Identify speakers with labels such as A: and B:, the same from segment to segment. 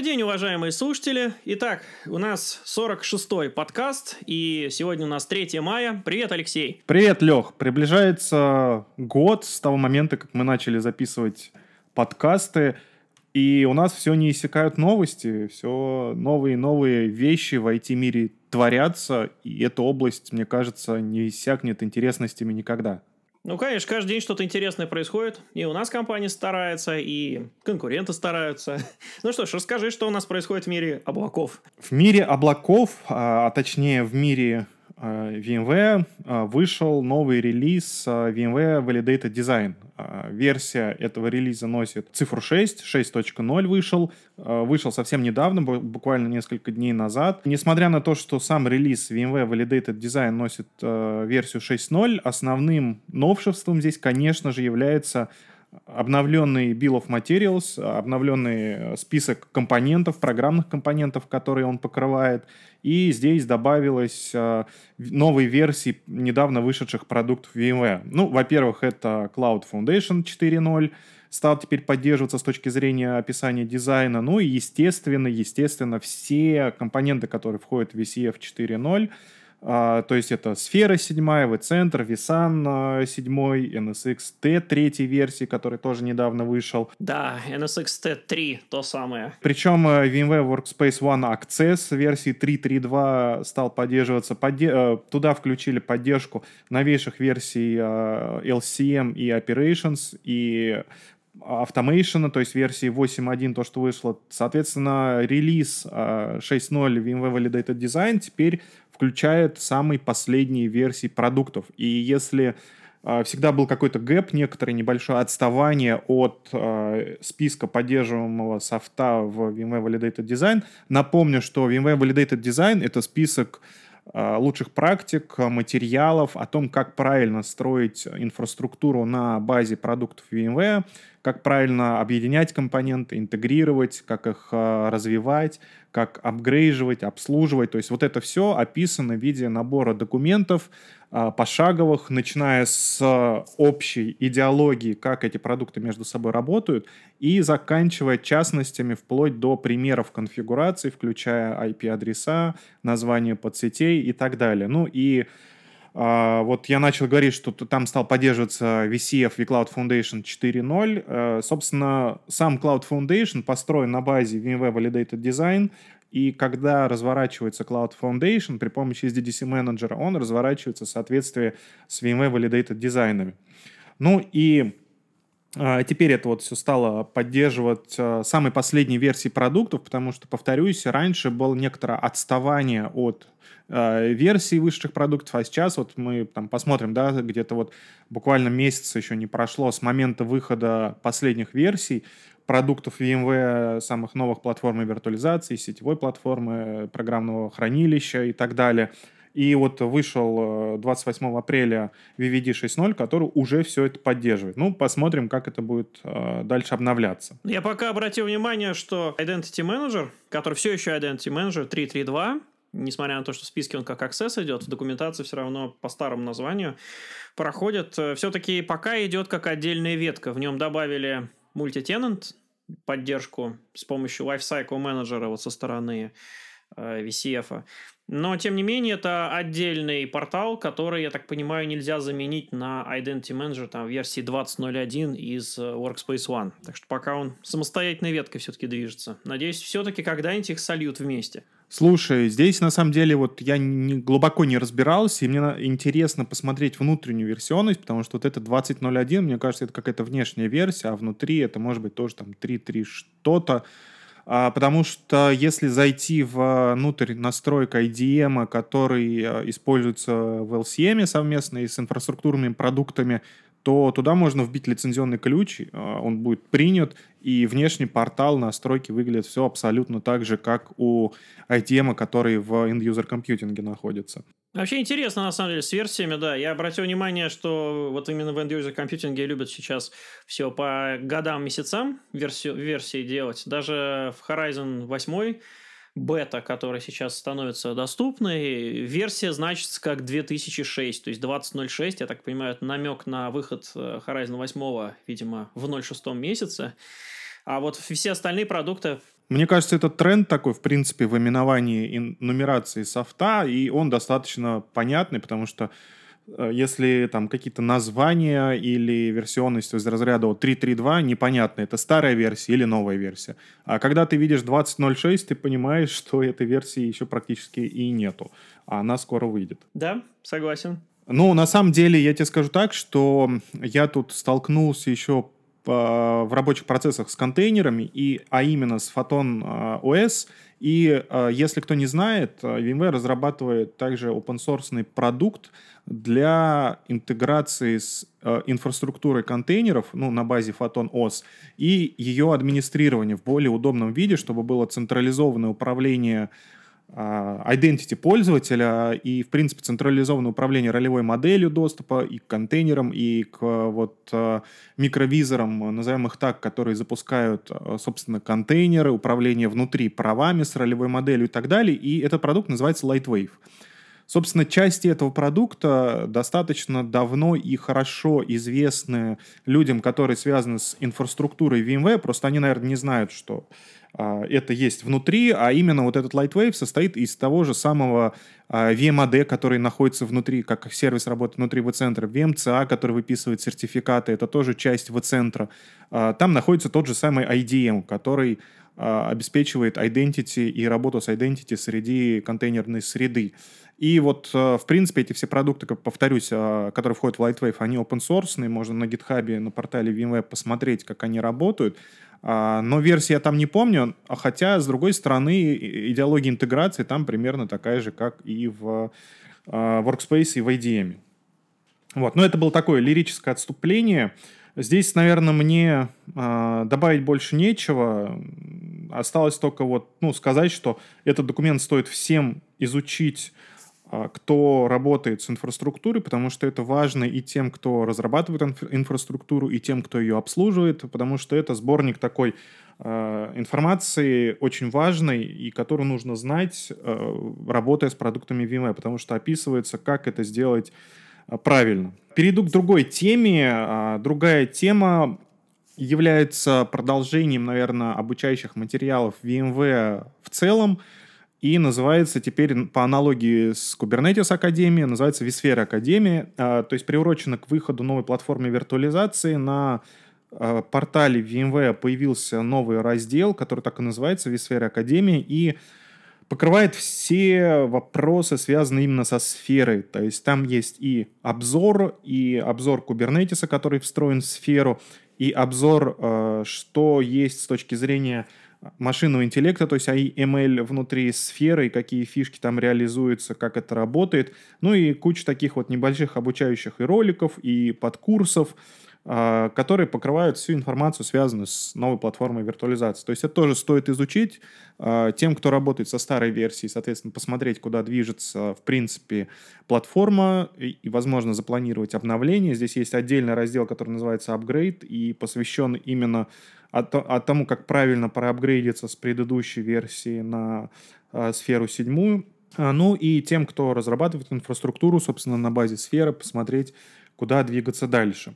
A: Добрый день, уважаемые слушатели. Итак, у нас 46-й подкаст, и сегодня у нас 3 мая. Привет, Алексей.
B: Привет, Лех. Приближается год с того момента, как мы начали записывать подкасты, и у нас все не иссякают новости, все новые и новые вещи в IT-мире творятся, и эта область, мне кажется, не иссякнет интересностями никогда.
A: Ну, конечно, каждый день что-то интересное происходит. И у нас компания старается, и конкуренты стараются. Ну что ж, расскажи, что у нас происходит в мире облаков.
B: В мире облаков, а, а точнее в мире VMware э, вышел новый релиз э, VMware Validated Design. Версия этого релиза носит цифру 6, 6.0 вышел. Вышел совсем недавно, буквально несколько дней назад. Несмотря на то, что сам релиз VMware Validated Design носит версию 6.0, основным новшеством здесь, конечно же, является обновленный Bill of Materials, обновленный список компонентов, программных компонентов, которые он покрывает. И здесь добавилось э, новые версии недавно вышедших продуктов VMware. Ну, во-первых, это Cloud Foundation 4.0, стал теперь поддерживаться с точки зрения описания дизайна. Ну и, естественно, естественно, все компоненты, которые входят в VCF 4.0, а, то есть это сфера 7, V-центр, vSAN 7, NSX T 3 версии, который тоже недавно вышел.
A: Да, NSX T3, то самое.
B: Причем э, VMware Workspace ONE Access версии 3.3.2 стал поддерживаться. Подде... Э, туда включили поддержку новейших версий э, LCM и Operations, и Automation, то есть версии 8.1, то, что вышло. Соответственно, релиз 6.0 VMware Validated Design теперь включает самые последние версии продуктов. И если э, всегда был какой-то гэп, некоторое небольшое отставание от э, списка поддерживаемого софта в VMware Validated Design. Напомню, что VMware Validated Design — это список э, лучших практик, материалов о том, как правильно строить инфраструктуру на базе продуктов VMware, как правильно объединять компоненты, интегрировать, как их э, развивать, как апгрейживать, обслуживать. То есть вот это все описано в виде набора документов э, пошаговых, начиная с общей идеологии, как эти продукты между собой работают, и заканчивая частностями вплоть до примеров конфигурации, включая IP-адреса, название подсетей и так далее. Ну и а, вот я начал говорить, что там стал поддерживаться VCF vCloud Foundation 4.0. Э, собственно, сам Cloud Foundation построен на базе VMware Validated Design, и когда разворачивается Cloud Foundation при помощи SDDC Manager, он разворачивается в соответствии с VMware Validated дизайнами. Ну и а, Теперь это вот все стало поддерживать э, самой последней версии продуктов, потому что, повторюсь, раньше было некоторое отставание от э, версий высших продуктов, а сейчас вот мы там посмотрим, да, где-то вот буквально месяц еще не прошло с момента выхода последних версий продуктов VMware, самых новых платформ виртуализации, сетевой платформы, программного хранилища и так далее – и вот вышел 28 э, апреля VVD 6.0, который уже все это поддерживает. Ну, посмотрим, как это будет э, дальше обновляться.
A: Я пока обратил внимание, что Identity Manager, который все еще Identity Manager 3.3.2, несмотря на то, что в списке он как Access идет, в документации все равно по старому названию проходит. Э, Все-таки пока идет как отдельная ветка. В нем добавили мультитенант, поддержку с помощью Lifecycle менеджера вот со стороны VCF. Но, тем не менее, это отдельный портал, который, я так понимаю, нельзя заменить на Identity Manager там, версии 20.01 из э, Workspace ONE. Так что пока он самостоятельной веткой все-таки движется. Надеюсь, все-таки когда-нибудь их сольют вместе.
B: Слушай, здесь на самом деле вот я не, глубоко не разбирался, и мне интересно посмотреть внутреннюю версионность, потому что вот это 20.01, мне кажется, это какая-то внешняя версия, а внутри это может быть тоже там 3.3 что-то. А, потому что если зайти внутрь настроек IDM, который а, используется в LCM совместно и с инфраструктурными продуктами, то туда можно вбить лицензионный ключ, а, он будет принят, и внешний портал настройки выглядит все абсолютно так же, как у ITM, который в end-user компьютинге находится.
A: Вообще интересно, на самом деле, с версиями, да. Я обратил внимание, что вот именно в end-user компьютинге любят сейчас все по годам, месяцам версию, версии делать. Даже в Horizon 8 бета, которая сейчас становится доступной, версия значится как 2006, то есть 20.06, я так понимаю, это намек на выход э, Horizon 8, видимо, в 06 месяце. А вот все остальные продукты
B: Мне кажется, это тренд такой, в принципе, в именовании и нумерации софта, и он достаточно понятный, потому что э, если там какие-то названия или версионность из разряда вот 3.3.2, непонятно, это старая версия или новая версия. А когда ты видишь 20.06, ты понимаешь, что этой версии еще практически и нету, а она скоро выйдет.
A: Да, согласен.
B: Ну, на самом деле, я тебе скажу так, что я тут столкнулся еще в рабочих процессах с контейнерами, и, а именно с Photon а, OS. И а, если кто не знает, VMware разрабатывает также open-source продукт для интеграции с инфраструктурой контейнеров ну, на базе Photon OS и ее администрирования в более удобном виде, чтобы было централизованное управление identity пользователя и, в принципе, централизованное управление ролевой моделью доступа и к контейнерам, и к вот а, микровизорам, назовем их так, которые запускают, а, собственно, контейнеры, управление внутри правами с ролевой моделью и так далее. И этот продукт называется Lightwave. Собственно, части этого продукта достаточно давно и хорошо известны людям, которые связаны с инфраструктурой VMware, просто они, наверное, не знают, что а, это есть внутри, а именно вот этот Lightwave состоит из того же самого а, VMAD, который находится внутри, как сервис работает внутри V-центра, VMCA, который выписывает сертификаты, это тоже часть V-центра. А, там находится тот же самый IDM, который обеспечивает identity и работу с identity среди контейнерной среды. И вот, в принципе, эти все продукты, как повторюсь, которые входят в Lightwave, они open source, можно на GitHub, на портале VMware посмотреть, как они работают. А, но версии я там не помню, а хотя, с другой стороны, идеология интеграции там примерно такая же, как и в а, Workspace и в IDM. Вот. Но это было такое лирическое отступление. Здесь, наверное, мне э, добавить больше нечего. Осталось только вот, ну, сказать, что этот документ стоит всем изучить кто работает с инфраструктурой, потому что это важно и тем, кто разрабатывает инфраструктуру, и тем, кто ее обслуживает, потому что это сборник такой э, информации очень важной, и которую нужно знать, э, работая с продуктами VMware, потому что описывается, как это сделать правильно. Перейду к другой теме. Другая тема является продолжением, наверное, обучающих материалов VMware в целом – и называется теперь по аналогии с Kubernetes Академия, называется vSphere Академия, то есть приурочена к выходу новой платформы виртуализации. На а, портале VMware появился новый раздел, который так и называется vSphere Академия, и покрывает все вопросы, связанные именно со сферой. То есть там есть и обзор, и обзор Kubernetes, который встроен в сферу, и обзор, а, что есть с точки зрения машинного интеллекта, то есть ML внутри сферы, какие фишки там реализуются, как это работает. Ну и куча таких вот небольших обучающих и роликов, и подкурсов, а, которые покрывают всю информацию, связанную с новой платформой виртуализации. То есть это тоже стоит изучить а, тем, кто работает со старой версией, соответственно, посмотреть, куда движется, в принципе, платформа и возможно, запланировать обновление. Здесь есть отдельный раздел, который называется Upgrade и посвящен именно о, о тому, как правильно проапгрейдиться с предыдущей версии на э, сферу седьмую. А, ну и тем, кто разрабатывает инфраструктуру, собственно, на базе сферы, посмотреть, куда двигаться дальше.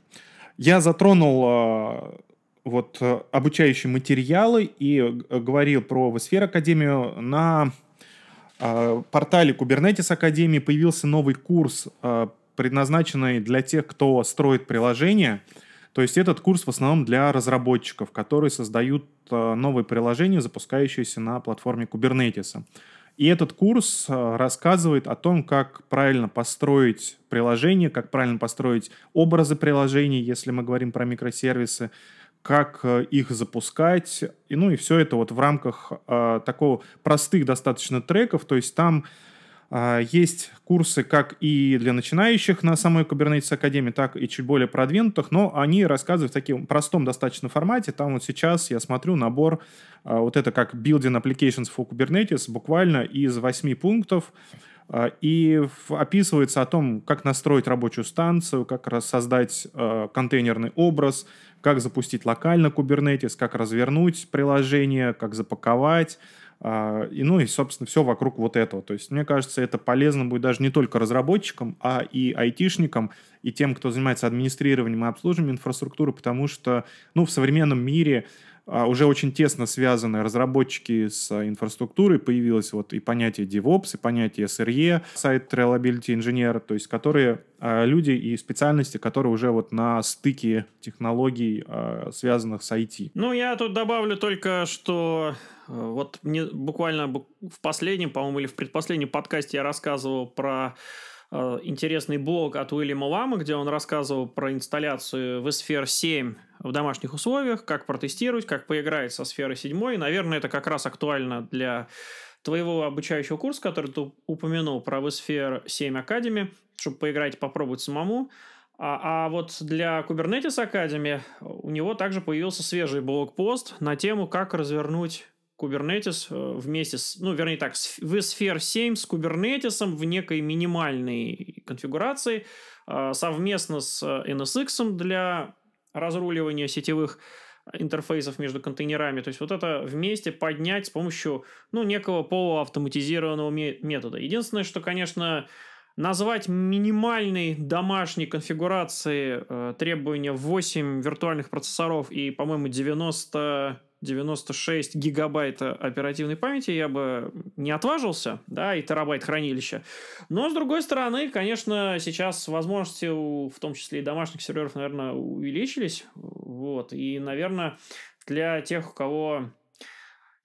B: Я затронул э, вот обучающие материалы и говорил про VSphere Академию. На э, портале Kubernetes Академии появился новый курс, э, предназначенный для тех, кто строит приложения – то есть этот курс в основном для разработчиков, которые создают э, новые приложения, запускающиеся на платформе Kubernetes. И этот курс э, рассказывает о том, как правильно построить приложение, как правильно построить образы приложений, если мы говорим про микросервисы, как э, их запускать. И, ну и все это вот в рамках э, такого простых достаточно треков. То есть там есть курсы как и для начинающих на самой Kubernetes Академии, так и чуть более продвинутых, но они рассказывают в таком простом достаточно формате. Там вот сейчас я смотрю набор, а, вот это как Building Applications for Kubernetes, буквально из восьми пунктов, а, и описывается о том, как настроить рабочую станцию, как создать контейнерный образ, как запустить локально Kubernetes, как развернуть приложение, как запаковать, а, и, ну и, собственно, все вокруг вот этого. То есть, мне кажется, это полезно будет даже не только разработчикам, а и айтишникам, и тем, кто занимается администрированием и обслуживанием инфраструктуры, потому что, ну, в современном мире а, уже очень тесно связаны разработчики с инфраструктурой, появилось вот и понятие DevOps, и понятие SRE, Site Reliability Engineer, то есть которые а, люди и специальности, которые уже вот на стыке технологий, а, связанных с IT.
A: Ну, я тут добавлю только, что э, вот мне буквально в последнем, по-моему, или в предпоследнем подкасте я рассказывал про Э, интересный блог от Уильяма Лама, где он рассказывал про инсталляцию в Sphere 7 в домашних условиях, как протестировать, как поиграть со сферой 7. И, наверное, это как раз актуально для твоего обучающего курса, который ты упомянул про vSphere 7 Academy, чтобы поиграть и попробовать самому. А, а вот для Kubernetes Academy у него также появился свежий блокпост на тему, как развернуть Kubernetes э, вместе с, ну, вернее так, vSphere 7 с Kubernetes в некой минимальной конфигурации э, совместно с NSX для разруливания сетевых интерфейсов между контейнерами. То есть вот это вместе поднять с помощью ну, некого полуавтоматизированного метода. Единственное, что, конечно, назвать минимальной домашней конфигурации э, требования 8 виртуальных процессоров и, по-моему, 90 96 гигабайт оперативной памяти я бы не отважился, да, и терабайт хранилища. Но, с другой стороны, конечно, сейчас возможности, у, в том числе и домашних серверов, наверное, увеличились. Вот, и, наверное, для тех, у кого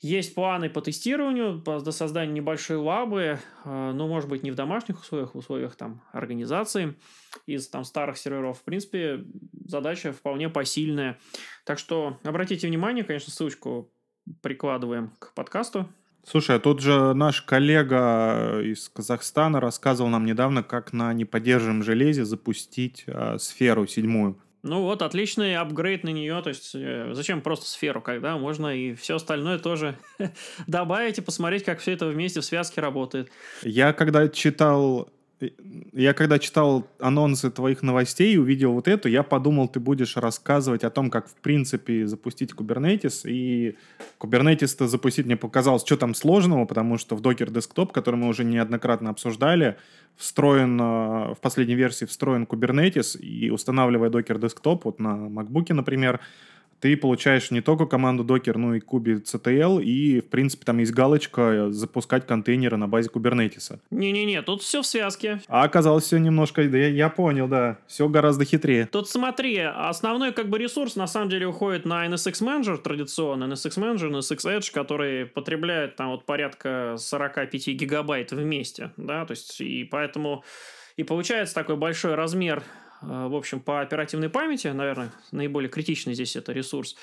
A: есть планы по тестированию, по до создания небольшой лабы, э, ну, может быть, не в домашних условиях, в условиях там организации из там старых серверов. В принципе, задача вполне посильная. Так что обратите внимание, конечно, ссылочку прикладываем к подкасту.
B: Слушай, а тут же наш коллега из Казахстана рассказывал нам недавно, как на неподдержанном железе запустить э, сферу седьмую.
A: Ну вот, отличный апгрейд на нее. То есть, э, зачем просто сферу, когда можно и все остальное тоже добавить и посмотреть, как все это вместе в связке работает.
B: Я когда читал я когда читал анонсы твоих новостей и увидел вот эту, я подумал, ты будешь рассказывать о том, как в принципе запустить Kubernetes. И Kubernetes-то запустить мне показалось, что там сложного, потому что в Docker Desktop, который мы уже неоднократно обсуждали, встроен, э, в последней версии встроен Kubernetes, и устанавливая Docker Desktop, вот на MacBook, например, ты получаешь не только команду Docker, но и kubectl, и, в принципе, там есть галочка запускать контейнеры на базе Kubernetes.
A: Не-не-не, тут все в связке.
B: А оказалось все немножко, да, я, я понял, да, все гораздо хитрее.
A: Тут смотри, основной как бы ресурс на самом деле уходит на NSX Manager традиционно, NSX Manager, NSX Edge, который потребляет там вот порядка 45 гигабайт вместе, да, то есть и поэтому и получается такой большой размер в общем, по оперативной памяти, наверное, наиболее критичный здесь это ресурс.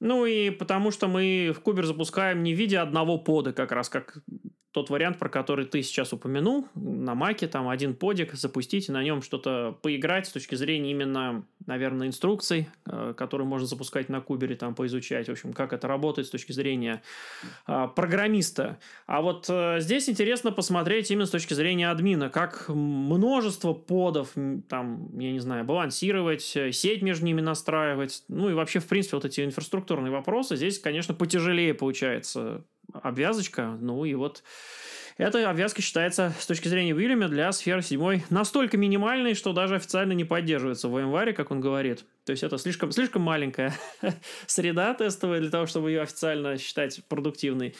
A: Ну и потому что мы в Кубер запускаем не в виде одного пода, как раз как тот вариант, про который ты сейчас упомянул, на Маке, там один подик, запустить и на нем что-то поиграть с точки зрения именно, наверное, инструкций, э, которые можно запускать на Кубере, там поизучать, в общем, как это работает с точки зрения э, программиста. А вот э, здесь интересно посмотреть именно с точки зрения админа, как множество подов, там, я не знаю, балансировать, сеть между ними настраивать, ну и вообще, в принципе, вот эти инфраструктурные вопросы здесь, конечно, потяжелее получается обвязочка. Ну и вот эта обвязка считается с точки зрения Уильяма для сферы 7 настолько минимальной, что даже официально не поддерживается в VMware, как он говорит. То есть это слишком, слишком маленькая среда тестовая для того, чтобы ее официально считать продуктивной.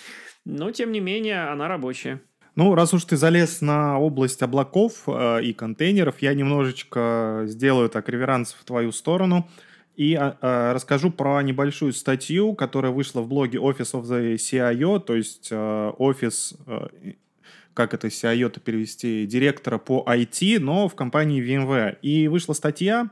A: Но, тем не менее, она рабочая.
B: Ну, раз уж ты залез на область облаков э, и контейнеров, я немножечко сделаю так реверанс в твою сторону – и а, расскажу про небольшую статью, которая вышла в блоге Office of the CIO, то есть а, офис, а, как это CIO-то перевести, директора по IT, но в компании VMware. И вышла статья,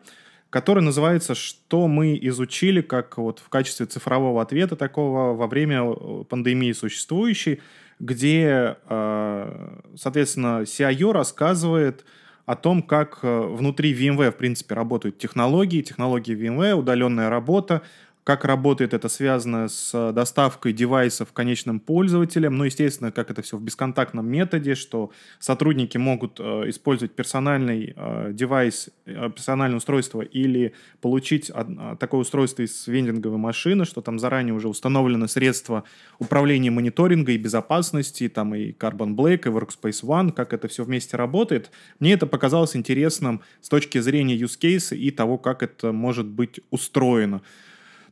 B: которая называется «Что мы изучили как вот в качестве цифрового ответа такого во время э, пандемии существующей», где, а, соответственно, CIO рассказывает, о том, как э, внутри VMware, в принципе, работают технологии, технологии VMware, удаленная работа, как работает это связано с э, доставкой девайсов конечным пользователям. Ну, естественно, как это все в бесконтактном методе, что сотрудники могут э, использовать персональный э, девайс, персональное устройство или получить такое устройство из вендинговой машины, что там заранее уже установлены средства управления мониторинга и безопасности, там и Carbon Black, и Workspace ONE, как это все вместе работает. Мне это показалось интересным с точки зрения use case и того, как это может быть устроено.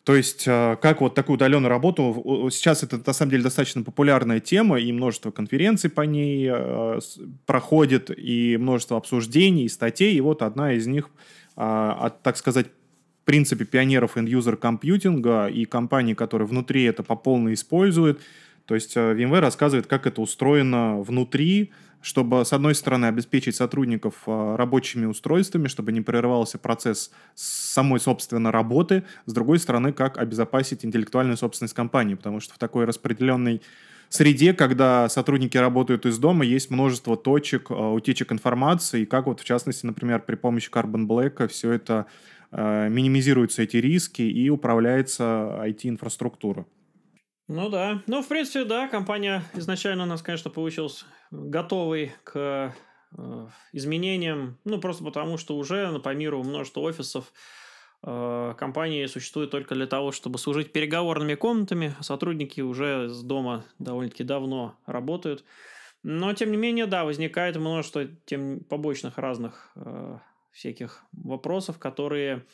B: То есть, э, как вот такую удаленную работу, сейчас это на самом деле достаточно популярная тема, и множество конференций по ней э, проходит, и множество обсуждений, и статей, и вот одна из них, от, так сказать, в принципе, пионеров end-user компьютинга и компаний, которые внутри это по полной используют. То есть VMware рассказывает, как это устроено внутри, чтобы, с одной стороны, обеспечить сотрудников а, рабочими устройствами, чтобы не прерывался процесс самой, собственно, работы, с другой стороны, как обезопасить интеллектуальную собственность компании, потому что в такой распределенной среде, когда сотрудники работают из дома, есть множество точек, а, утечек информации, и как вот, в частности, например, при помощи Carbon Black все это а, минимизируются эти риски и управляется IT-инфраструктура.
A: Ну да. Ну, в принципе, да, компания изначально у нас, конечно, получилась готовой к э, изменениям, ну, просто потому, что уже по миру множество офисов э, компании существует только для того, чтобы служить переговорными комнатами. Сотрудники уже с дома довольно-таки давно работают. Но, тем не менее, да, возникает множество тем побочных разных э, всяких вопросов, которые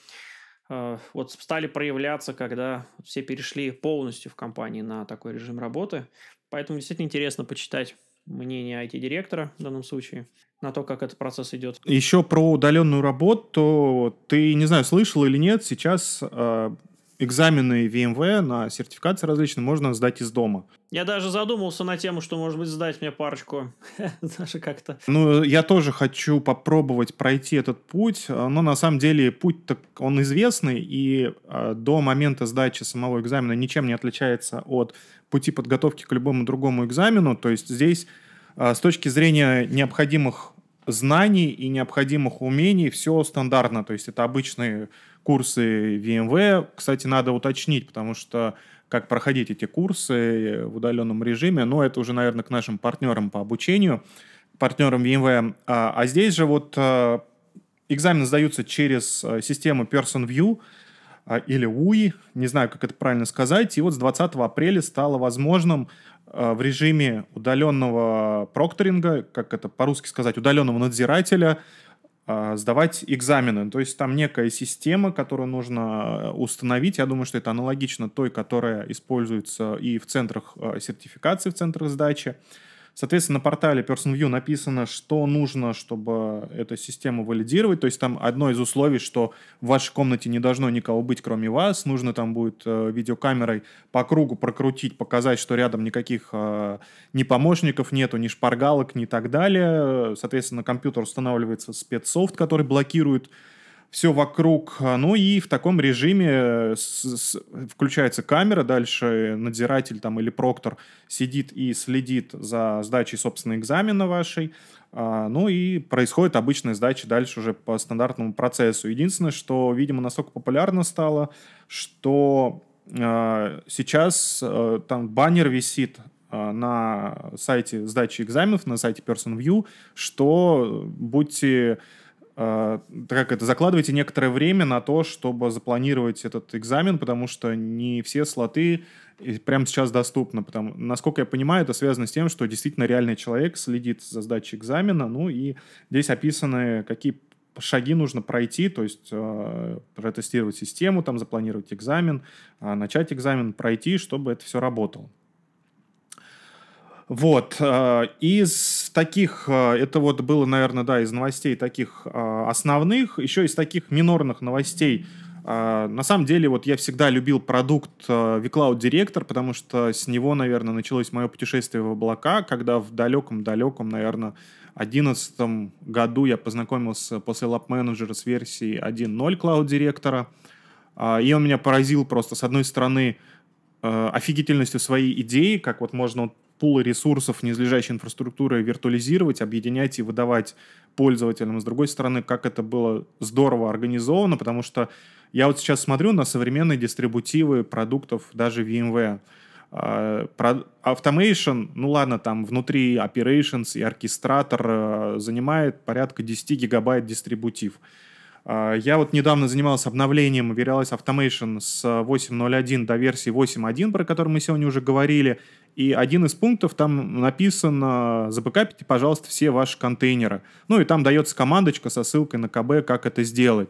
A: вот стали проявляться, когда все перешли полностью в компании на такой режим работы. Поэтому действительно интересно почитать мнение IT-директора в данном случае на то, как этот процесс идет.
B: Еще про удаленную работу. Ты, не знаю, слышал или нет, сейчас э, экзамены VMware на сертификации различные можно сдать из дома.
A: Я даже задумался на тему, что, может быть, сдать мне парочку. Даже как-то.
B: Ну, я тоже хочу попробовать пройти этот путь, но на самом деле путь так он известный, и э, до момента сдачи самого экзамена ничем не отличается от пути подготовки к любому другому экзамену. То есть здесь э, с точки зрения необходимых знаний и необходимых умений все стандартно. То есть это обычные курсы VMware. Кстати, надо уточнить, потому что как проходить эти курсы в удаленном режиме, но это уже, наверное, к нашим партнерам по обучению, партнерам VMware. А, а здесь же вот а, экзамены сдаются через а, систему Person View, или UI, не знаю, как это правильно сказать. И вот с 20 апреля стало возможным в режиме удаленного прокторинга, как это по-русски сказать, удаленного надзирателя, а, сдавать экзамены. То есть там некая система, которую нужно установить. Я думаю, что это аналогично той, которая используется и в центрах а, сертификации, в центрах сдачи. Соответственно, на портале PersonView написано, что нужно, чтобы эту систему валидировать. То есть там одно из условий, что в вашей комнате не должно никого быть, кроме вас. Нужно там будет э, видеокамерой по кругу прокрутить, показать, что рядом никаких э, ни помощников нету, ни шпаргалок, ни так далее. Соответственно, компьютер устанавливается спецсофт, который блокирует все вокруг. Ну и в таком режиме с, с, включается камера, дальше надзиратель там или проктор сидит и следит за сдачей, собственно, экзамена вашей. А, ну и происходит обычная сдача дальше уже по стандартному процессу. Единственное, что, видимо, настолько популярно стало, что а, сейчас а, там баннер висит а, на сайте сдачи экзаменов, на сайте Person View, что будьте а, как это, закладывайте некоторое время на то, чтобы запланировать этот экзамен, потому что не все слоты прямо сейчас доступны. Потому, насколько я понимаю, это связано с тем, что действительно реальный человек следит за сдачей экзамена, ну и здесь описаны, какие шаги нужно пройти, то есть э, протестировать систему, там запланировать экзамен, э, начать экзамен, пройти, чтобы это все работало. Вот. Э, из таких, э, это вот было, наверное, да, из новостей таких э, основных, еще из таких минорных новостей. На самом деле, вот я всегда любил продукт vCloud Director, потому что с него, наверное, началось мое путешествие в облака, когда в далеком-далеком, наверное, 2011 году я познакомился после Lab Manager с версией 1.0 Cloud Director, и он меня поразил просто, с одной стороны, офигительностью своей идеи, как вот можно пулы ресурсов незлежащей инфраструктуры виртуализировать, объединять и выдавать пользователям. С другой стороны, как это было здорово организовано, потому что я вот сейчас смотрю на современные дистрибутивы продуктов даже VMware. А, automation, ну ладно, там внутри Operations и оркестратор занимает порядка 10 гигабайт дистрибутив. А, я вот недавно занимался обновлением Verialize Automation с 8.0.1 до версии 8.1, про которую мы сегодня уже говорили. И один из пунктов там написано «Забэкапите, пожалуйста, все ваши контейнеры». Ну и там дается командочка со ссылкой на KB, как это сделать.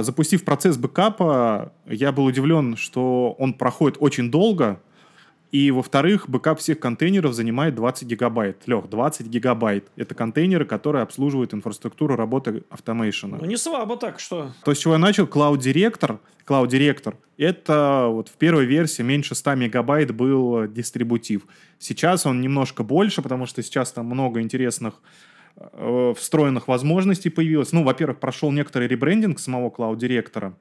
B: Запустив процесс бэкапа, я был удивлен, что он проходит очень долго, и, во-вторых, бэкап всех контейнеров занимает 20 гигабайт. Лех, 20 гигабайт. Это контейнеры, которые обслуживают инфраструктуру работы automation а.
A: Ну, не слабо так, что...
B: То, с чего я начал, Cloud Director, Cloud Director, это вот в первой версии меньше 100 мегабайт был дистрибутив. Сейчас он немножко больше, потому что сейчас там много интересных э, встроенных возможностей появилось. Ну, во-первых, прошел некоторый ребрендинг самого Cloud Director.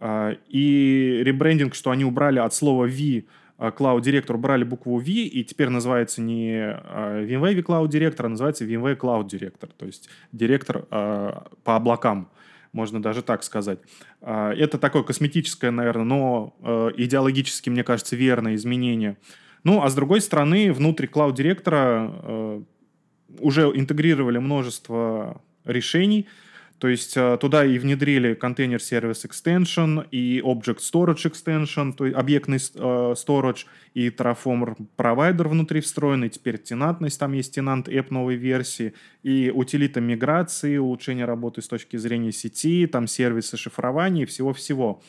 B: Э, и ребрендинг, что они убрали от слова V Cloud Director брали букву V, и теперь называется не а, VMware Cloud Director, а называется VMware Cloud Director, то есть директор а, по облакам, можно даже так сказать. Это такое косметическое, наверное, но идеологически, мне кажется, верное изменение. Ну, а с другой стороны, внутри Cloud Director уже интегрировали множество решений, то есть э, туда и внедрили контейнер Service Extension, и Object Storage Extension, то есть объектный э, storage, и Terraform провайдер внутри встроенный, теперь тенантность, там есть тенант App новой версии, и утилита миграции, улучшение работы с точки зрения сети, там сервисы шифрования и всего-всего.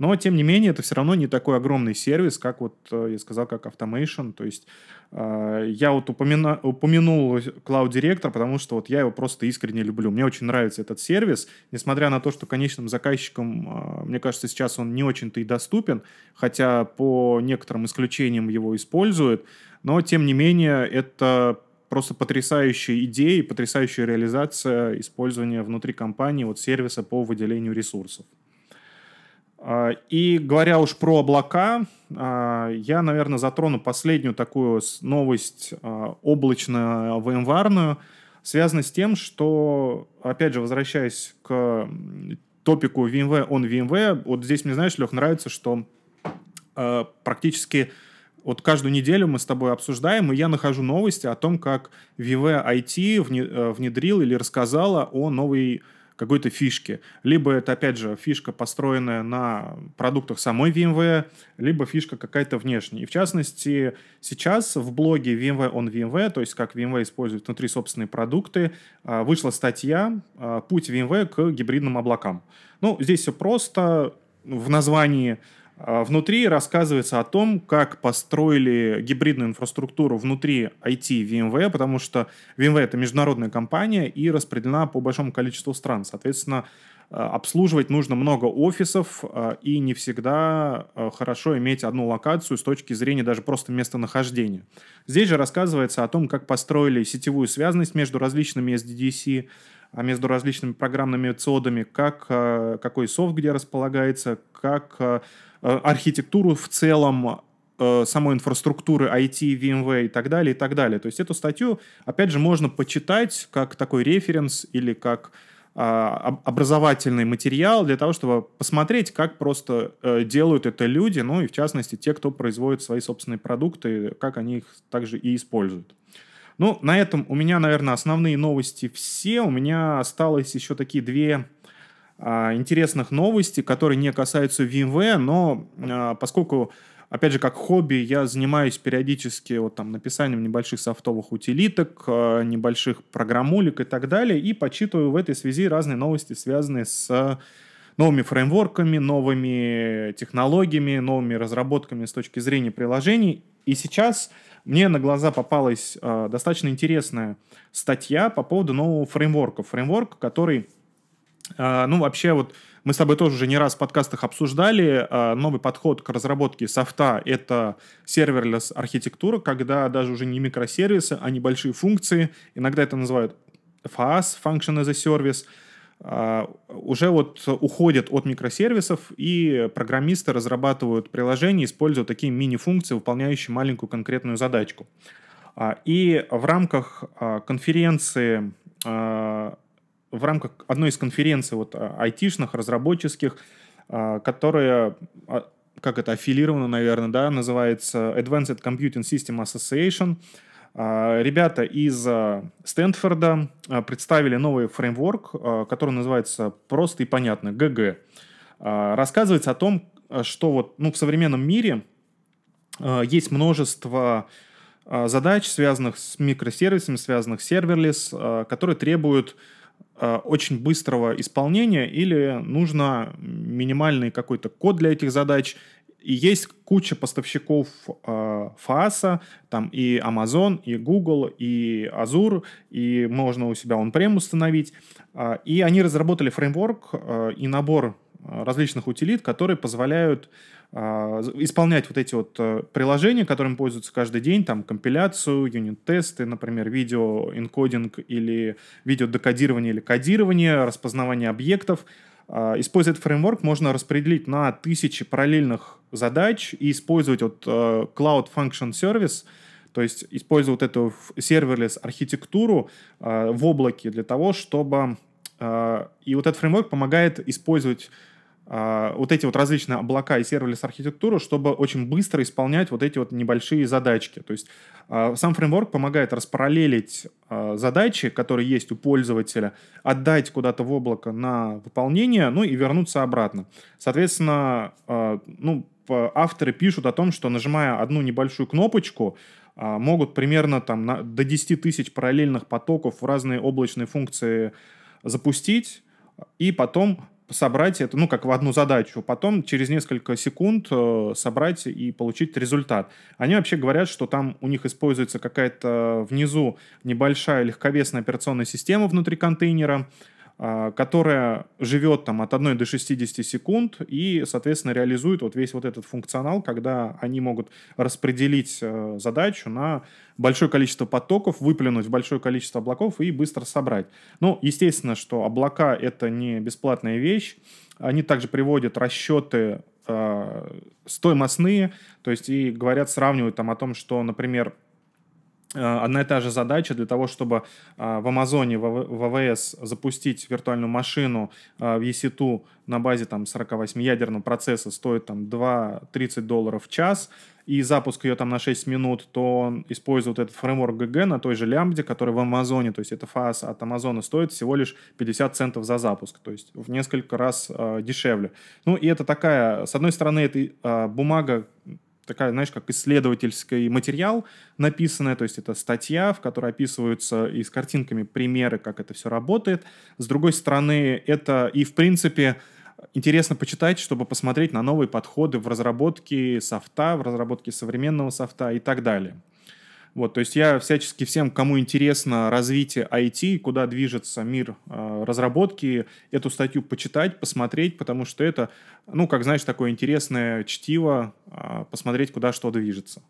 B: Но, тем не менее, это все равно не такой огромный сервис, как вот э, я сказал, как Automation. То есть э, я вот упомина, упомянул Cloud Director, потому что вот я его просто искренне люблю. Мне очень нравится этот сервис, несмотря на то, что конечным заказчикам, э, мне кажется, сейчас он не очень-то и доступен, хотя по некоторым исключениям его используют. Но, тем не менее, это просто потрясающая идея и потрясающая реализация использования внутри компании вот сервиса по выделению ресурсов. А, и говоря уж про облака, а, я, наверное, затрону последнюю такую новость а, vmware связанную с тем, что, опять же, возвращаясь к топику VMware on VMware, вот здесь мне, знаешь, Лех, нравится, что практически вот каждую неделю мы с тобой обсуждаем, и я нахожу новости о том, как VMware IT э, внедрил или рассказала о новой какой-то фишки. Либо это, опять же, фишка, построенная на продуктах самой VMware, либо фишка какая-то внешняя. И в частности, сейчас в блоге VMware on VMware, то есть как VMware использует внутри собственные продукты, а, вышла статья а, «Путь VMware к гибридным облакам». Ну, здесь все просто. В названии внутри рассказывается о том, как построили гибридную инфраструктуру внутри IT VMware, потому что VMware — это международная компания и распределена по большому количеству стран. Соответственно, а, обслуживать нужно много офисов, а, и не всегда хорошо иметь одну локацию с точки зрения даже просто местонахождения. Здесь же рассказывается о том, как построили сетевую связанность между различными SDDC, между различными программными цодами, как, какой софт где располагается, как архитектуру в целом э, самой инфраструктуры IT, VMware и так далее, и так далее. То есть эту статью, опять же, можно почитать как такой референс или как а, образовательный материал для того, чтобы посмотреть, как просто э, делают это люди, ну и в частности те, кто производит свои собственные продукты, как они их также и используют. Ну, на этом у меня, наверное, основные новости все. У меня осталось еще такие две интересных новостей, которые не касаются VMware, но а, поскольку опять же, как хобби, я занимаюсь периодически вот там написанием небольших софтовых утилиток, а, небольших программулек и так далее, и почитываю в этой связи разные новости, связанные с новыми фреймворками, новыми технологиями, новыми разработками с точки зрения приложений. И сейчас мне на глаза попалась э, достаточно интересная статья по поводу нового фреймворка. Фреймворк, который а, ну, вообще, вот мы с тобой тоже уже не раз в подкастах обсуждали а, новый подход к разработке софта — это serverless архитектура, когда даже уже не микросервисы, а небольшие функции, иногда это называют FaaS, Function as a Service, а, уже вот уходят от микросервисов, и программисты разрабатывают приложения, используя такие мини-функции, выполняющие маленькую конкретную задачку. И в рамках конференции в рамках одной из конференций вот, а, айтишных, разработческих, а, которая а, как это, аффилировано, наверное, да, называется Advanced Computing System Association. Ребята из Стэнфорда представили новый фреймворк, который называется просто и понятно, gg. Рассказывается о том, что вот, ну, в современном мире есть множество задач, связанных с микросервисами, связанных с serverless, которые требуют очень быстрого исполнения или нужно минимальный какой-то код для этих задач. И есть куча поставщиков э, FAS, там и Amazon, и Google, и Azure, и можно у себя он-прем установить. Э, и они разработали фреймворк э, и набор различных утилит, которые позволяют а, исполнять вот эти вот э, приложения, которыми пользуются каждый день, там компиляцию, юнит-тесты, например, видеоэнкодинг или видеодекодирование или кодирование, распознавание объектов. А, используя этот фреймворк, можно распределить на тысячи параллельных задач и использовать вот э, Cloud Function Service, то есть использовать эту serverless архитектуру э, в облаке для того, чтобы... И вот этот фреймворк помогает использовать а, вот эти вот различные облака и serverless архитектуру, чтобы очень быстро исполнять вот эти вот небольшие задачки. То есть а, сам фреймворк помогает распараллелить а, задачи, которые есть у пользователя, отдать куда-то в облако на выполнение, ну и вернуться обратно. Соответственно, ну, авторы пишут о том, что нажимая одну небольшую кнопочку, могут примерно там до 10 тысяч параллельных потоков в разные облачные функции запустить, и потом собрать это, ну, как в одну задачу, потом через несколько секунд э, собрать и получить результат. Они вообще говорят, что там у них используется какая-то внизу небольшая легковесная операционная система внутри контейнера, которая живет там от 1 до 60 секунд и, соответственно, реализует вот весь вот этот функционал, когда они могут распределить э, задачу на большое количество потоков, выплюнуть большое количество облаков и быстро собрать. Ну, естественно, что облака — это не бесплатная вещь. Они также приводят расчеты э, стоимостные, то есть и говорят, сравнивают там о том, что, например, одна и та же задача для того, чтобы э, в Амазоне, в АВС запустить виртуальную машину э, в EC2 на базе там 48-ядерного процесса стоит там 2-30 долларов в час, и запуск ее там на 6 минут, то он использует этот фреймворк GG на той же лямбде, который в Амазоне, то есть это фаз от Амазона стоит всего лишь 50 центов за запуск, то есть в несколько раз э, дешевле. Ну и это такая, с одной стороны, это э, бумага такая, знаешь, как исследовательский материал написанная, то есть это статья, в которой описываются и с картинками примеры, как это все работает. С другой стороны, это и, в принципе, интересно почитать, чтобы посмотреть на новые подходы в разработке софта, в разработке современного софта и так далее. Вот, то есть я всячески всем, кому интересно развитие IT, куда движется мир э, разработки, эту статью почитать, посмотреть, потому что это, ну, как знаешь, такое интересное чтиво, э, посмотреть, куда что движется.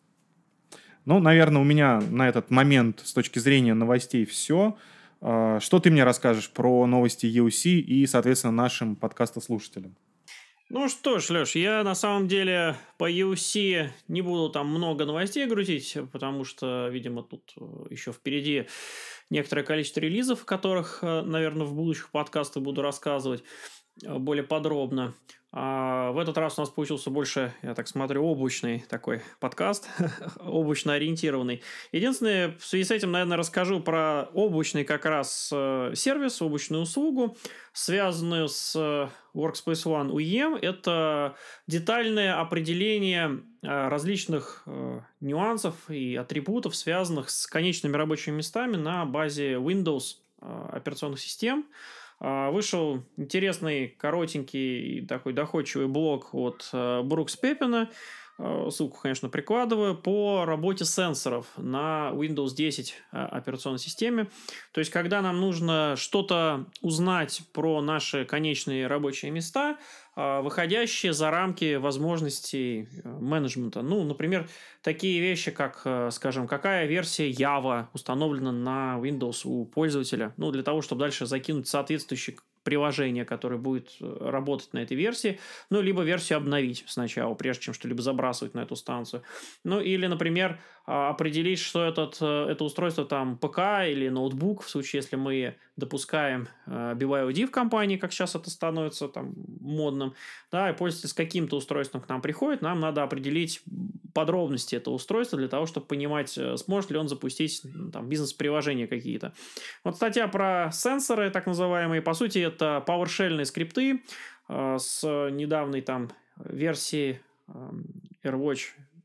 B: Ну, наверное, у меня на этот момент с точки зрения новостей все. Э, что ты мне расскажешь про новости EUC и, соответственно, нашим подкастослушателям?
A: Ну что ж, Леш, я на самом деле по UC не буду там много новостей грузить, потому что, видимо, тут э, еще впереди некоторое количество релизов, о которых, э, наверное, в будущих подкастах буду рассказывать э, более подробно. А в этот раз у нас получился больше, я так смотрю, облачный такой подкаст, облачно ориентированный. Единственное, в связи с этим, наверное, расскажу про облачный как раз э, сервис, облачную услугу, связанную с э, Workspace ONE UEM. Это детальное определение э, различных нюансов и атрибутов, связанных с конечными рабочими местами на базе Windows операционных систем. А, вышел интересный, коротенький такой доходчивый блог от э, Брукс Пеппина. А, ссылку, конечно, прикладываю. По работе сенсоров на Windows 10 э, операционной системе. То есть, когда нам нужно что-то узнать про наши конечные рабочие места, а, выходящие за рамки возможностей э, менеджмента. Ну, например, такие вещи, как, э, скажем, какая версия Java установлена на Windows у пользователя, ну, для того, чтобы дальше закинуть соответствующий приложение, которое будет э, работать на этой версии, ну, либо версию обновить сначала, прежде чем что-либо забрасывать на эту станцию. Ну, или, например, а, определить, что этот, э, это устройство там ПК или ноутбук, в случае, если мы допускаем э, BYOD в компании, как сейчас это становится там модным, да, и пользователь с каким-то устройством к нам приходит, нам надо определить подробности этого устройства для того, чтобы понимать, э, сможет ли он запустить там бизнес-приложения какие-то. Вот статья про сенсоры, так называемые, по сути, это PowerShell скрипты с недавней там версии AirWatch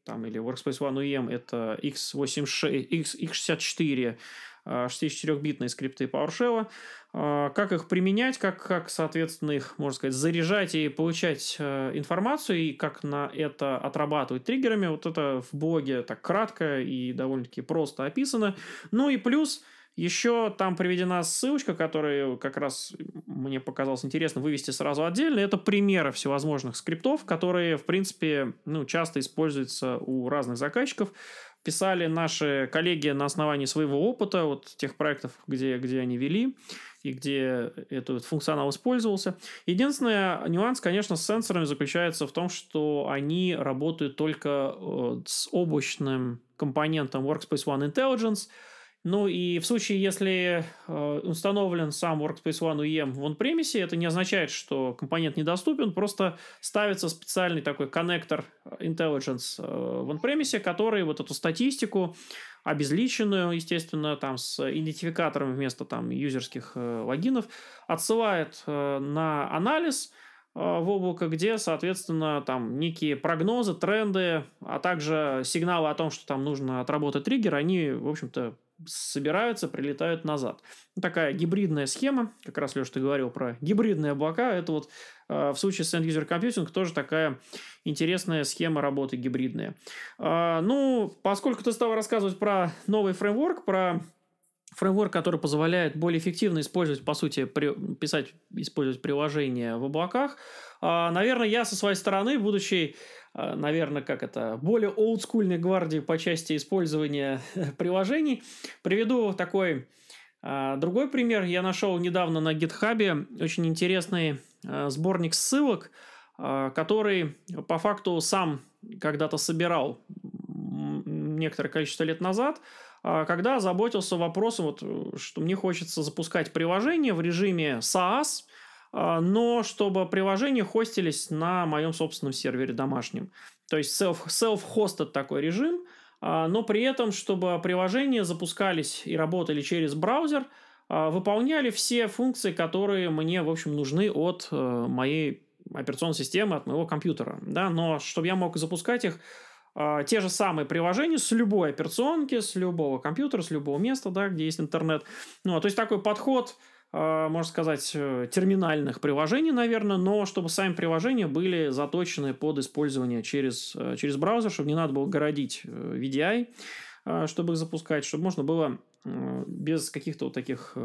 A: там, или Workspace ONE UEM, это x86, X, X64 64-битные скрипты PowerShell, как их применять, как, как, соответственно, их, можно сказать, заряжать и получать информацию, и как на это отрабатывать триггерами. Вот это в блоге так кратко и довольно-таки просто описано. Ну и плюс еще там приведена ссылочка, которая как раз мне показалось интересно вывести сразу отдельно. Это примеры всевозможных скриптов, которые, в принципе, ну, часто используются у разных заказчиков. Писали наши коллеги на основании своего опыта, вот тех проектов, где, где они вели и где этот функционал использовался. Единственный нюанс, конечно, с сенсорами заключается в том, что они работают только э, с облачным компонентом Workspace ONE Intelligence – ну и в случае, если э, установлен сам Workspace ONE UEM в on-premise, это не означает, что компонент недоступен, просто ставится специальный такой коннектор Intelligence э, в on-premise, который вот эту статистику, обезличенную, естественно, там с идентификатором вместо там юзерских э, логинов, отсылает э, на анализ э, в облако, где, соответственно, там некие прогнозы, тренды, а также сигналы о том, что там нужно отработать триггер, они, в общем-то, собираются, прилетают назад. Такая гибридная схема, как раз, Леша, ты говорил про гибридные облака, это вот э, в случае с End User Computing тоже такая интересная схема работы гибридная. Э, ну, поскольку ты стал рассказывать про новый фреймворк, про фреймворк, который позволяет более эффективно использовать, по сути, при, писать, использовать приложения в облаках, э, наверное, я со своей стороны, будучи а, наверное, как это, более олдскульной гвардии по части использования приложений. Приведу такой а, другой пример. Я нашел недавно на GitHub очень интересный а, сборник ссылок, который по факту сам когда-то собирал некоторое количество лет назад, когда заботился вопросом, вот, что мне хочется запускать приложение в режиме SaaS – а, но чтобы приложения хостились на моем собственном сервере домашнем. То есть self, self-hosted такой режим, а, но при этом, чтобы приложения запускались и работали через браузер, а, выполняли все функции, которые мне, в общем, нужны от э, моей операционной системы, от моего компьютера. Да? Но чтобы я мог запускать их, те же самые приложения с любой операционки, с любого компьютера, с любого места, да, где есть интернет. Ну, то есть такой подход – а, можно сказать, э, терминальных приложений, наверное, но чтобы сами приложения были заточены под использование через, э, через браузер, чтобы не надо было городить э, VDI, чтобы их запускать, чтобы можно было без каких-то вот таких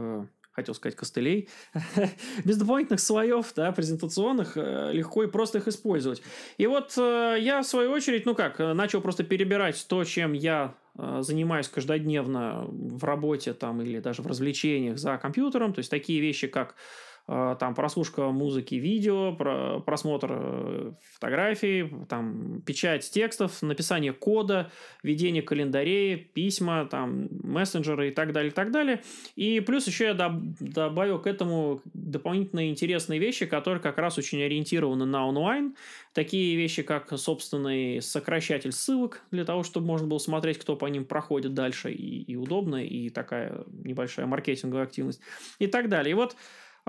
A: хотел сказать, костылей, без дополнительных слоев да, презентационных, легко и просто их использовать. И вот я, в свою очередь, ну как, начал просто перебирать то, чем я Э, занимаюсь каждодневно в работе там или даже в развлечениях за компьютером, то есть такие вещи, как Э, там прослушка музыки, видео, просмотр э, фотографий, там печать текстов, написание кода, ведение календарей, письма, там мессенджеры и так далее, и так далее. И плюс еще я добавил к этому дополнительные интересные вещи, которые как раз очень ориентированы на онлайн. Такие вещи, как собственный сокращатель ссылок, для того, чтобы можно было смотреть, кто по ним проходит дальше, и, и удобно, и такая небольшая маркетинговая активность, и так далее. И вот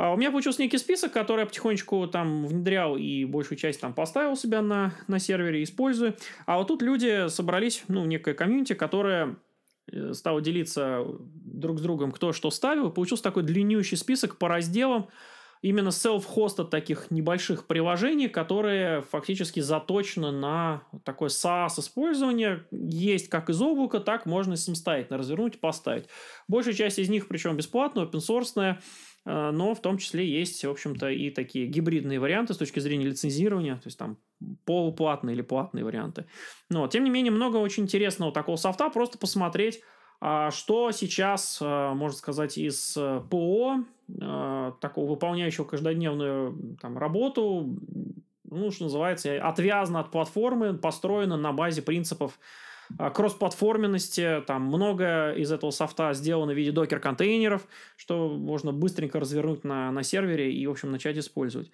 A: у меня получился некий список, который я потихонечку там внедрял и большую часть там поставил себя на, на сервере, использую. А вот тут люди собрались, ну, некая комьюнити, которая э, стала делиться друг с другом, кто что ставил. И получился такой длиннющий список по разделам именно self-hosted таких небольших приложений, которые фактически заточены на такое SaaS-использование. Есть как из облака, так можно самостоятельно развернуть и поставить. Большая часть из них, причем бесплатная, open-source, но в том числе есть, в общем-то, и такие гибридные варианты с точки зрения лицензирования, то есть там полуплатные или платные варианты. Но, тем не менее, много очень интересного такого софта, просто посмотреть, а, что сейчас, э, можно сказать, из э, ПО, такого выполняющего каждодневную там, работу, ну, что называется, отвязано от платформы, построено на базе принципов а, кроссплатформенности, там много из этого софта сделано в виде докер-контейнеров, что можно быстренько развернуть на, на сервере и, в общем, начать использовать.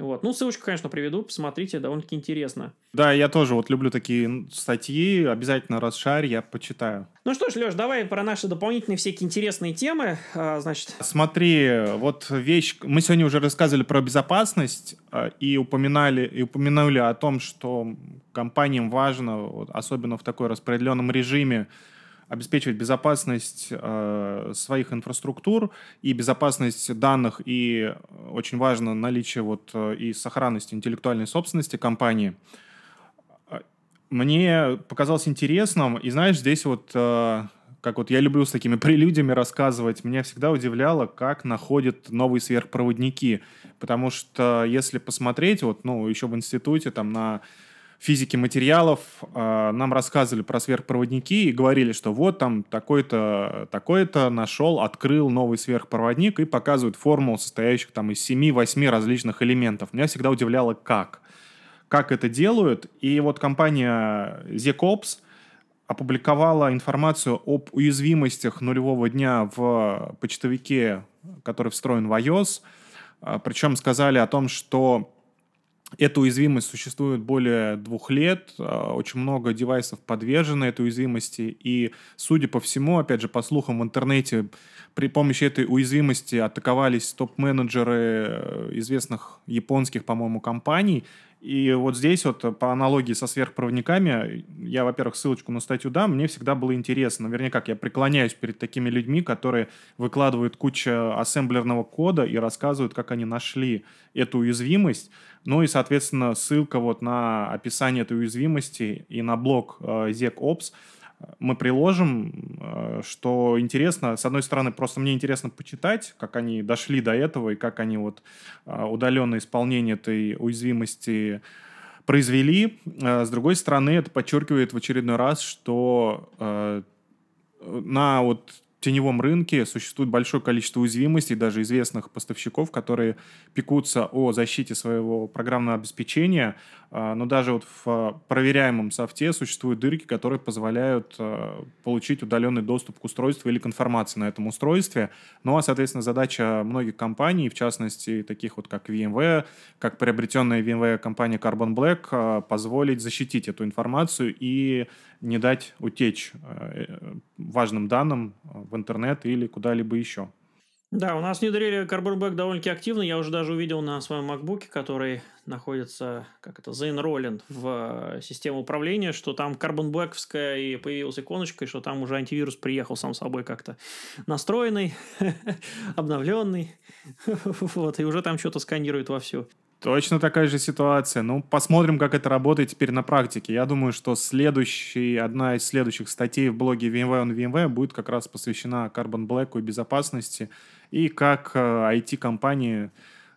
A: Вот. Ну, ссылочку, конечно, приведу, посмотрите, довольно-таки интересно.
B: Да, я тоже вот люблю такие статьи, обязательно расшарь, я почитаю.
A: Ну что ж, Леш, давай про наши дополнительные всякие интересные темы, а, значит.
B: Смотри, вот вещь, мы сегодня уже рассказывали про безопасность а, и упоминали, и упомянули о том, что компаниям важно, особенно в такой распределенном режиме, обеспечивать безопасность э, своих инфраструктур и безопасность данных, и очень важно наличие вот э, и сохранности интеллектуальной собственности компании. Мне показалось интересным, и знаешь, здесь вот э, как вот я люблю с такими прелюдиями рассказывать, меня всегда удивляло, как находят новые сверхпроводники. Потому что если посмотреть, вот, ну, еще в институте, там, на физике материалов э, нам рассказывали про сверхпроводники и говорили, что вот там такой-то такой-то нашел, открыл новый сверхпроводник и показывают формулу, состоящих там из 7-8 различных элементов. Меня всегда удивляло, как. Как это делают. И вот компания ZecOps опубликовала информацию об уязвимостях нулевого дня в почтовике, который встроен в iOS. А, Причем сказали о том, что эта уязвимость существует более двух лет, а, очень много девайсов подвержены этой уязвимости, и, судя по всему, опять же, по слухам в интернете, при помощи этой уязвимости атаковались топ-менеджеры э, известных японских, по-моему, компаний, и вот здесь вот по аналогии со сверхпроводниками, я, во-первых, ссылочку на статью дам, мне всегда было интересно. Наверняка как я преклоняюсь перед такими людьми, которые выкладывают кучу ассемблерного кода и рассказывают, как они нашли эту уязвимость. Ну и, соответственно, ссылка вот на описание этой уязвимости и на блог э, ZecOps – мы приложим, э, что интересно. С одной стороны, просто мне интересно почитать, как они дошли до этого и как они вот э, удаленное исполнение этой уязвимости произвели. Э, с другой стороны, это подчеркивает в очередной раз, что на вот теневом рынке существует большое количество уязвимостей, даже известных поставщиков, которые пекутся о защите своего программного обеспечения, а, но даже вот в проверяемом софте существуют дырки, которые позволяют а, получить удаленный доступ к устройству или к информации на этом устройстве. Ну а, соответственно, задача многих компаний, в частности, таких вот как VMware, как приобретенная VMware компания Carbon Black, а, позволить защитить эту информацию и не дать утечь э, важным данным в интернет или куда-либо еще.
A: Да, у нас внедрили Carbon Black довольно-таки активно. Я уже даже увидел на своем MacBook, который находится, как это, заинроллен в э, систему управления, что там Black и появилась иконочка, и что там уже антивирус приехал сам собой как-то настроенный, обновленный. Вот, и уже там что-то сканирует вовсю.
B: Точно такая же ситуация. Ну, посмотрим, как это работает теперь на практике. Я думаю, что следующий, одна из следующих статей в блоге VMware on VMware будет как раз посвящена Carbon Black и безопасности, и как IT-компании э,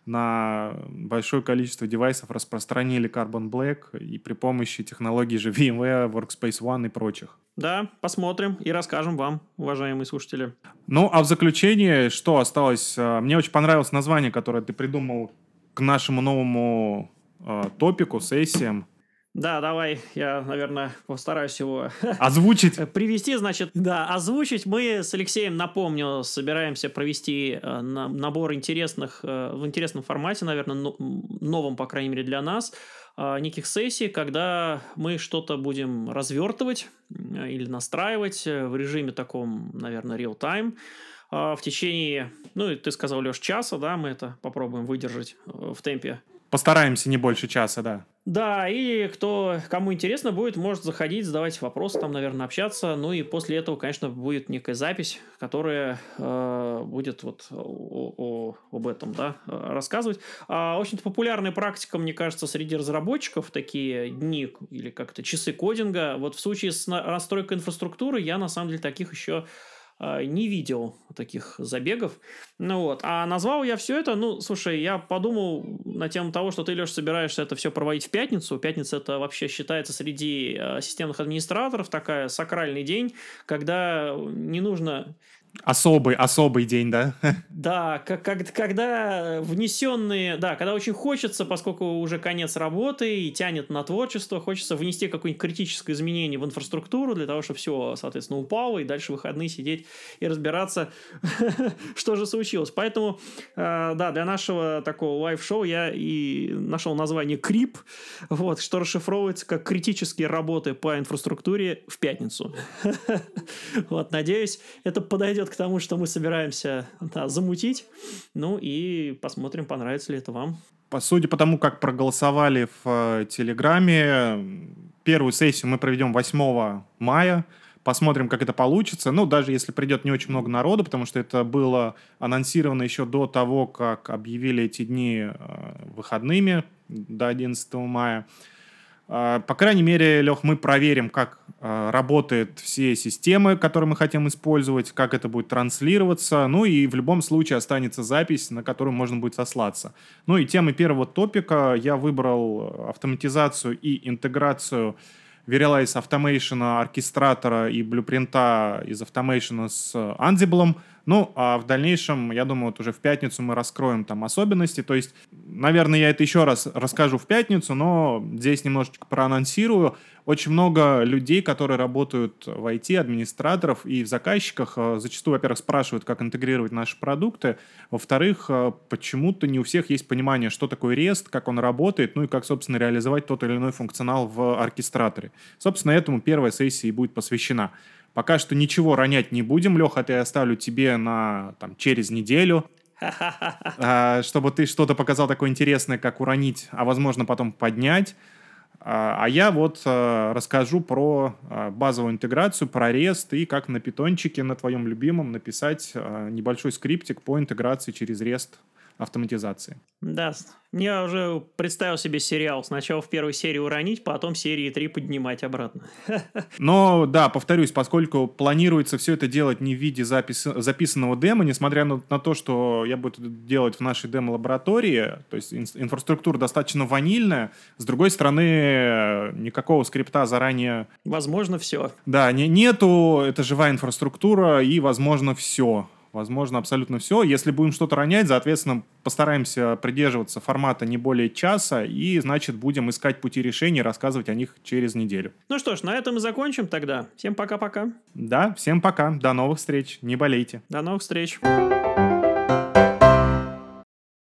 B: на большое количество девайсов распространили Carbon Black и при помощи технологий же VMware, Workspace ONE и прочих.
A: Да, посмотрим и расскажем вам, уважаемые слушатели.
B: Ну, а в заключение, что осталось? Э, мне очень понравилось название, которое ты придумал к нашему новому э, топику, сессиям.
A: Да, давай, я, наверное, постараюсь его
B: озвучить.
A: привести, значит, да, озвучить. Мы с Алексеем, напомню, собираемся провести э, набор интересных, э, в интересном формате, наверное, но, новом, по крайней мере, для нас, э, неких сессий, когда мы что-то будем развертывать или настраивать в режиме таком, наверное, real-time. А, в течение, ну, ты сказал, Леш, часа, да, мы это попробуем выдержать э, в темпе.
B: Постараемся не больше часа, да.
A: Да, и кто, кому интересно будет, может заходить, задавать вопросы, там, наверное, общаться. Ну и после этого, конечно, будет некая запись, которая э, будет вот о, о, об этом, да, рассказывать. А, в общем-то, популярная практика, мне кажется, среди разработчиков, такие дни или как-то часы кодинга. Вот в случае с настройкой инфраструктуры я, на самом деле, таких еще не видел таких забегов. Ну вот. А назвал я все это, ну, слушай, я подумал на тему того, что ты, Леш, собираешься это все проводить в пятницу. Пятница это вообще считается среди а, системных администраторов такая сакральный день, когда не нужно
B: Особый, особый день, да?
A: Да, как, как, когда внесенные, да, когда очень хочется, поскольку уже конец работы и тянет на творчество, хочется внести какое-нибудь критическое изменение в инфраструктуру для того, чтобы все, соответственно, упало, и дальше выходные сидеть и разбираться, что же случилось. Поэтому, э, да, для нашего такого live-шоу я и нашел название «Крип», вот, что расшифровывается как «критические работы по инфраструктуре в пятницу». Вот, надеюсь, это подойдет ведет к тому, что мы собираемся да, замутить. Ну и посмотрим, понравится ли это вам.
B: По сути, потому как проголосовали в э, Телеграме, первую сессию мы проведем 8 мая. Посмотрим, как это получится. Ну, даже если придет не очень много народу, потому что это было анонсировано еще до того, как объявили эти дни э, выходными до 11 мая. Э, по крайней мере, Лех, мы проверим, как э, работают все системы, которые мы хотим использовать, как это будет транслироваться. Ну и в любом случае останется запись, на которую можно будет сослаться. Ну и темы первого топика я выбрал автоматизацию и интеграцию Verialize Automation оркестратора и блюпринта из Automation с Ansible. Ну, а в дальнейшем, я думаю, вот уже в пятницу мы раскроем там особенности. То есть, наверное, я это еще раз расскажу в пятницу, но здесь немножечко проанонсирую. Очень много людей, которые работают в IT, администраторов и в заказчиках, э, зачастую, во-первых, спрашивают, как интегрировать наши продукты. Во-вторых, э, почему-то не у всех есть понимание, что такое REST, как он работает, ну и как, собственно, реализовать тот или иной функционал в оркестраторе. Собственно, этому первая сессия и будет посвящена. Пока что ничего ронять не будем, Леха, это я оставлю тебе на там, через неделю, а, чтобы ты что-то показал такое интересное, как уронить, а возможно потом поднять. А, а я вот э, расскажу про базовую интеграцию, про REST и как на питончике, на твоем любимом, написать небольшой скриптик по интеграции через REST автоматизации.
A: Да, я уже представил себе сериал. Сначала в первой серии уронить, потом серии три поднимать обратно.
B: Но, да, повторюсь, поскольку планируется все это делать не в виде запис... записанного демо, несмотря на, на то, что я буду делать в нашей демо-лаборатории, то есть инфраструктура достаточно ванильная, с другой стороны, никакого скрипта заранее...
A: Возможно, все.
B: Да, не, нету, это живая инфраструктура, и возможно все возможно абсолютно все. Если будем что-то ронять, соответственно, постараемся придерживаться формата не более часа, и, значит, будем искать пути решения, рассказывать о них через неделю.
A: Ну что ж, на этом и закончим тогда. Всем пока-пока.
B: Да, всем пока. До новых встреч. Не болейте.
A: До новых встреч.